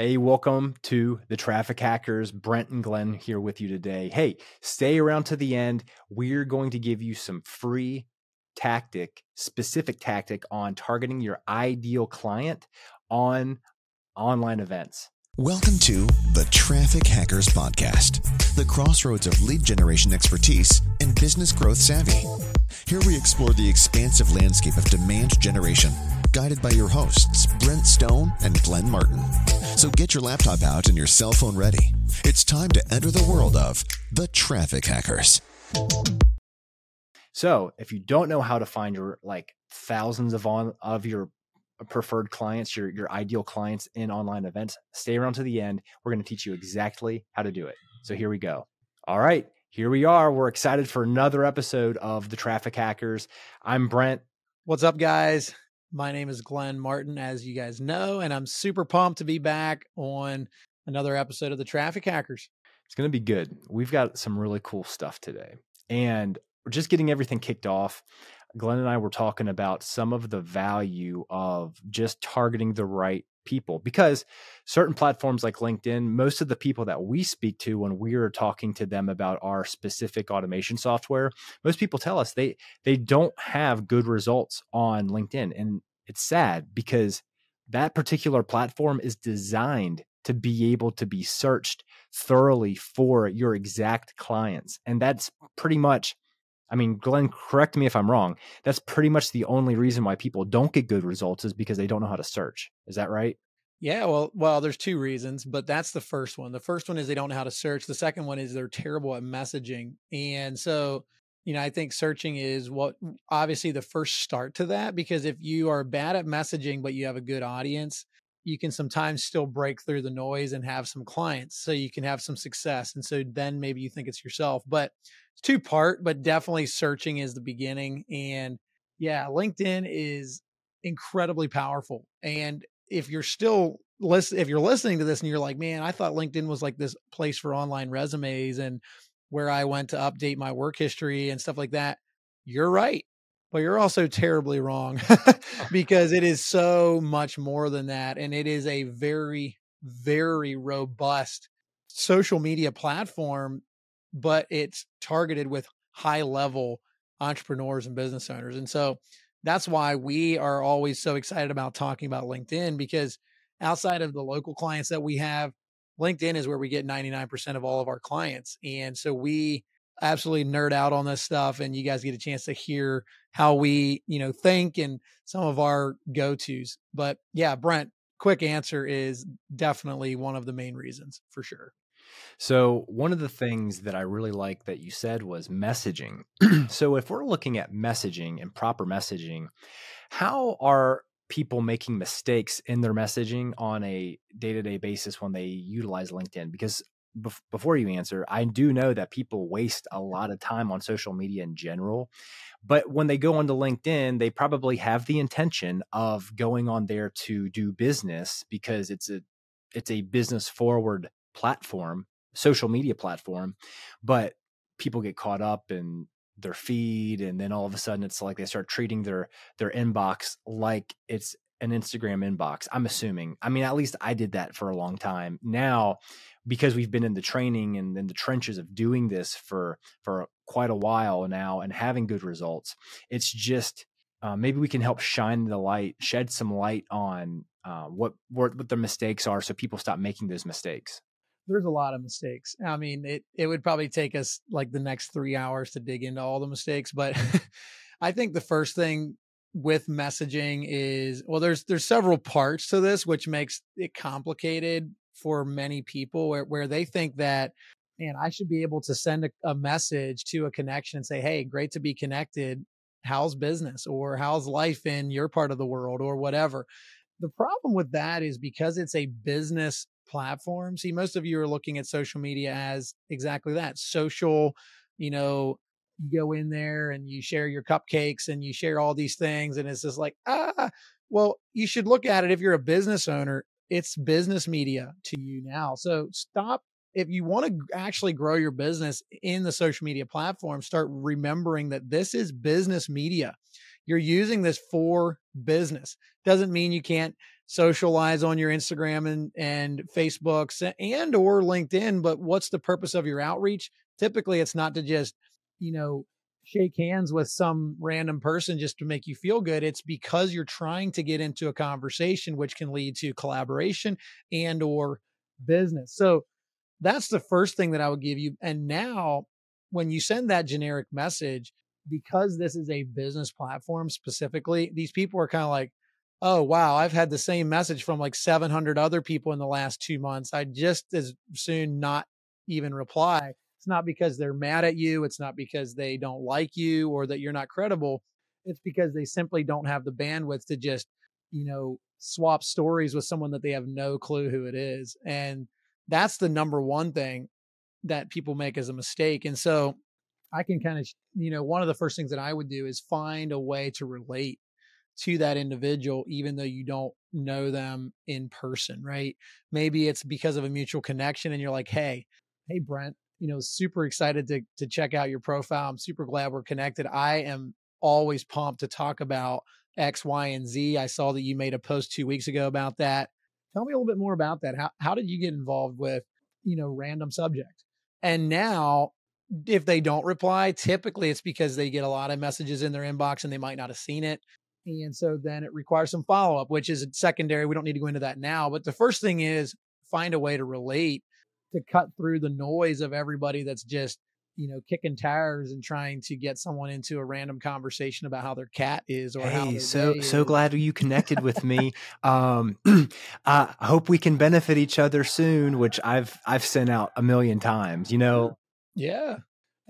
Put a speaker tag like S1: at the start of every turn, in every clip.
S1: Hey, welcome to the Traffic Hackers. Brent and Glenn here with you today. Hey, stay around to the end. We're going to give you some free tactic, specific tactic on targeting your ideal client on online events.
S2: Welcome to the Traffic Hackers Podcast, the crossroads of lead generation expertise and business growth savvy. Here we explore the expansive landscape of demand generation, guided by your hosts, Brent Stone and Glenn Martin. So get your laptop out and your cell phone ready. It's time to enter the world of the Traffic Hackers.
S1: So, if you don't know how to find your like thousands of on of your preferred clients, your your ideal clients in online events, stay around to the end. We're going to teach you exactly how to do it. So here we go. All right, here we are. We're excited for another episode of the Traffic Hackers. I'm Brent.
S3: What's up, guys? My name is Glenn Martin, as you guys know, and I'm super pumped to be back on another episode of the Traffic Hackers.
S1: It's going to be good. We've got some really cool stuff today. And we're just getting everything kicked off. Glenn and I were talking about some of the value of just targeting the right people because certain platforms like LinkedIn, most of the people that we speak to when we're talking to them about our specific automation software, most people tell us they they don't have good results on LinkedIn. And it's sad because that particular platform is designed to be able to be searched thoroughly for your exact clients. And that's pretty much I mean, Glenn, correct me if I'm wrong. That's pretty much the only reason why people don't get good results is because they don't know how to search. Is that right?
S3: Yeah, well, well, there's two reasons, but that's the first one. The first one is they don't know how to search. The second one is they're terrible at messaging. And so, you know, I think searching is what obviously the first start to that because if you are bad at messaging but you have a good audience, you can sometimes still break through the noise and have some clients so you can have some success. And so then maybe you think it's yourself. But it's two part, but definitely searching is the beginning. And yeah, LinkedIn is incredibly powerful. And if you're still listen, if you're listening to this and you're like, man, I thought LinkedIn was like this place for online resumes and where I went to update my work history and stuff like that, you're right. But you're also terribly wrong oh. because it is so much more than that. And it is a very, very robust social media platform but it's targeted with high level entrepreneurs and business owners. And so that's why we are always so excited about talking about LinkedIn because outside of the local clients that we have, LinkedIn is where we get 99% of all of our clients. And so we absolutely nerd out on this stuff and you guys get a chance to hear how we, you know, think and some of our go-tos. But yeah, Brent, quick answer is definitely one of the main reasons for sure.
S1: So, one of the things that I really like that you said was messaging. so, if we're looking at messaging and proper messaging, how are people making mistakes in their messaging on a day to day basis when they utilize LinkedIn? Because bef- before you answer, I do know that people waste a lot of time on social media in general. But when they go onto LinkedIn, they probably have the intention of going on there to do business because it's a it's a business forward platform, social media platform, but people get caught up in their feed and then all of a sudden it's like they start treating their their inbox like it's an Instagram inbox. I'm assuming. I mean, at least I did that for a long time. Now, because we've been in the training and in the trenches of doing this for for quite a while now and having good results, it's just uh, maybe we can help shine the light, shed some light on uh, what, what what the mistakes are, so people stop making those mistakes
S3: there's a lot of mistakes. I mean, it it would probably take us like the next three hours to dig into all the mistakes, but I think the first thing with messaging is well, there's there's several parts to this, which makes it complicated for many people where where they think that man, I should be able to send a, a message to a connection and say, hey, great to be connected. How's business or how's life in your part of the world or whatever. The problem with that is because it's a business platform. See, most of you are looking at social media as exactly that social, you know, you go in there and you share your cupcakes and you share all these things. And it's just like, ah, well, you should look at it if you're a business owner, it's business media to you now. So stop. If you want to actually grow your business in the social media platform, start remembering that this is business media. You're using this for business. Doesn't mean you can't socialize on your Instagram and and Facebooks and or LinkedIn, but what's the purpose of your outreach? Typically it's not to just, you know, shake hands with some random person just to make you feel good. It's because you're trying to get into a conversation which can lead to collaboration and or business. So that's the first thing that I would give you. And now when you send that generic message, because this is a business platform specifically, these people are kind of like, oh, wow, I've had the same message from like 700 other people in the last two months. I just as soon not even reply. Not because they're mad at you. It's not because they don't like you or that you're not credible. It's because they simply don't have the bandwidth to just, you know, swap stories with someone that they have no clue who it is. And that's the number one thing that people make as a mistake. And so I can kind of, you know, one of the first things that I would do is find a way to relate to that individual, even though you don't know them in person, right? Maybe it's because of a mutual connection and you're like, hey, hey, Brent, you know, super excited to, to check out your profile. I'm super glad we're connected. I am always pumped to talk about X, Y, and Z. I saw that you made a post two weeks ago about that. Tell me a little bit more about that. How, how did you get involved with, you know, random subject? And now if they don't reply, typically it's because they get a lot of messages in their inbox and they might not have seen it. And so then it requires some follow up, which is secondary. We don't need to go into that now. But the first thing is find a way to relate to cut through the noise of everybody that's just, you know, kicking tires and trying to get someone into a random conversation about how their cat is or
S1: hey,
S3: how
S1: so so glad you connected with me. um, I hope we can benefit each other soon, which I've I've sent out a million times. You know,
S3: yeah.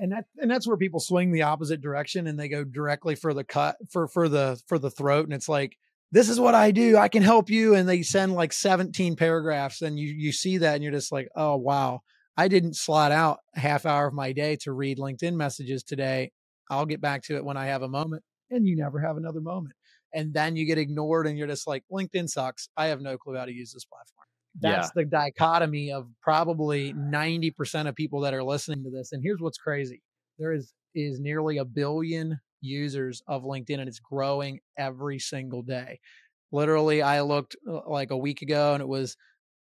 S3: And that and that's where people swing the opposite direction and they go directly for the cut for for the for the throat and it's like this is what I do. I can help you and they send like 17 paragraphs and you you see that and you're just like, "Oh, wow. I didn't slot out a half hour of my day to read LinkedIn messages today. I'll get back to it when I have a moment." And you never have another moment. And then you get ignored and you're just like, "LinkedIn sucks. I have no clue how to use this platform." That's yeah. the dichotomy of probably 90% of people that are listening to this. And here's what's crazy. There is is nearly a billion users of LinkedIn and it's growing every single day. Literally, I looked uh, like a week ago and it was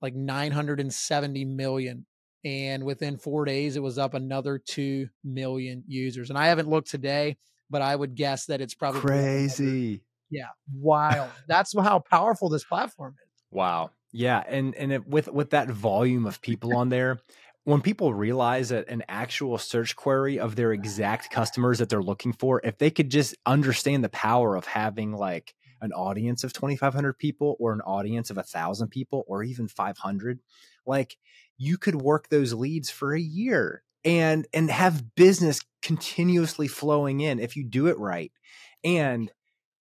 S3: like 970 million. And within four days, it was up another 2 million users. And I haven't looked today, but I would guess that it's probably
S1: crazy.
S3: Yeah, wild. That's how powerful this platform is.
S1: Wow. Yeah, and and it, with with that volume of people on there, when people realize that an actual search query of their exact customers that they're looking for, if they could just understand the power of having like an audience of 2500 people or an audience of a thousand people or even 500 like you could work those leads for a year and and have business continuously flowing in if you do it right. And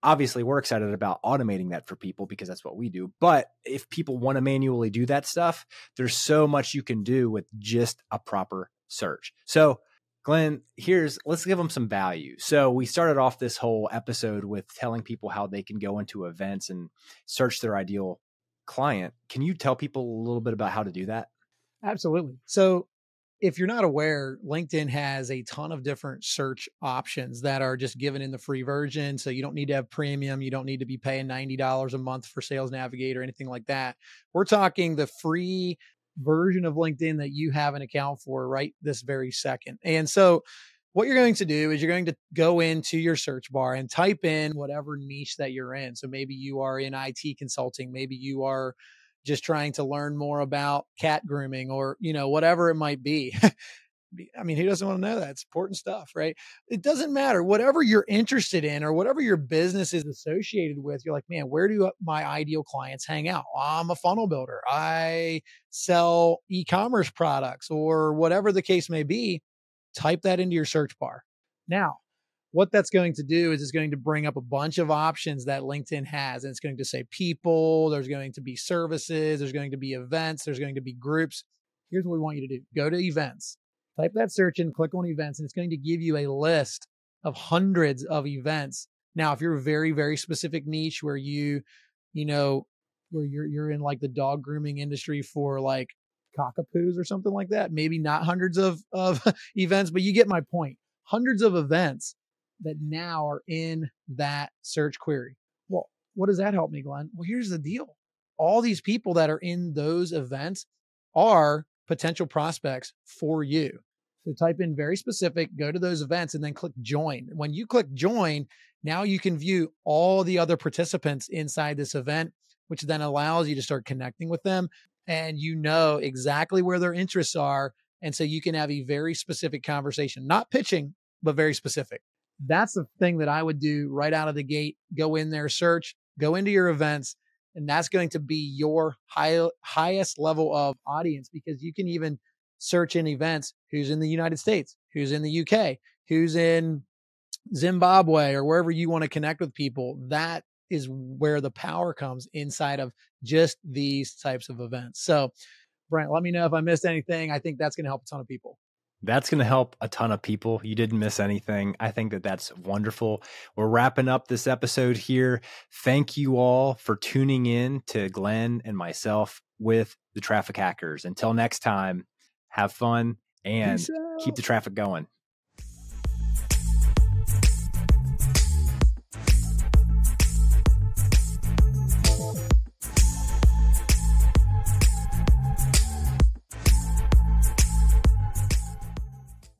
S1: obviously we're excited about automating that for people because that's what we do but if people want to manually do that stuff there's so much you can do with just a proper search. So glenn here's let's give them some value. So we started off this whole episode with telling people how they can go into events and search their ideal client. Can you tell people a little bit about how to do that?
S3: Absolutely. So if you're not aware, LinkedIn has a ton of different search options that are just given in the free version. So you don't need to have premium. You don't need to be paying $90 a month for Sales Navigator or anything like that. We're talking the free version of LinkedIn that you have an account for right this very second. And so what you're going to do is you're going to go into your search bar and type in whatever niche that you're in. So maybe you are in IT consulting, maybe you are just trying to learn more about cat grooming or, you know, whatever it might be. I mean, who doesn't want to know that? It's important stuff, right? It doesn't matter. Whatever you're interested in or whatever your business is associated with, you're like, man, where do uh, my ideal clients hang out? I'm a funnel builder. I sell e commerce products or whatever the case may be. Type that into your search bar. Now, what that's going to do is it's going to bring up a bunch of options that LinkedIn has. And it's going to say people, there's going to be services, there's going to be events, there's going to be groups. Here's what we want you to do go to events, type that search in, click on events, and it's going to give you a list of hundreds of events. Now, if you're a very, very specific niche where you, you know, where you're you're in like the dog grooming industry for like cockapoos or something like that, maybe not hundreds of of events, but you get my point. Hundreds of events that now are in that search query. Well, what does that help me, Glenn? Well, here's the deal. all these people that are in those events are potential prospects for you. So type in very specific, go to those events, and then click join. When you click join, now you can view all the other participants inside this event, which then allows you to start connecting with them and you know exactly where their interests are. And so you can have a very specific conversation, not pitching, but very specific. That's the thing that I would do right out of the gate. Go in there, search, go into your events, and that's going to be your high, highest level of audience because you can even search in events who's in the United States, who's in the UK, who's in Zimbabwe, or wherever you want to connect with people. That is where the power comes inside of just these types of events. So, Brent, let me know if I missed anything. I think that's going to help a ton of people.
S1: That's going to help a ton of people. You didn't miss anything. I think that that's wonderful. We're wrapping up this episode here. Thank you all for tuning in to Glenn and myself with the Traffic Hackers. Until next time, have fun and keep the traffic going.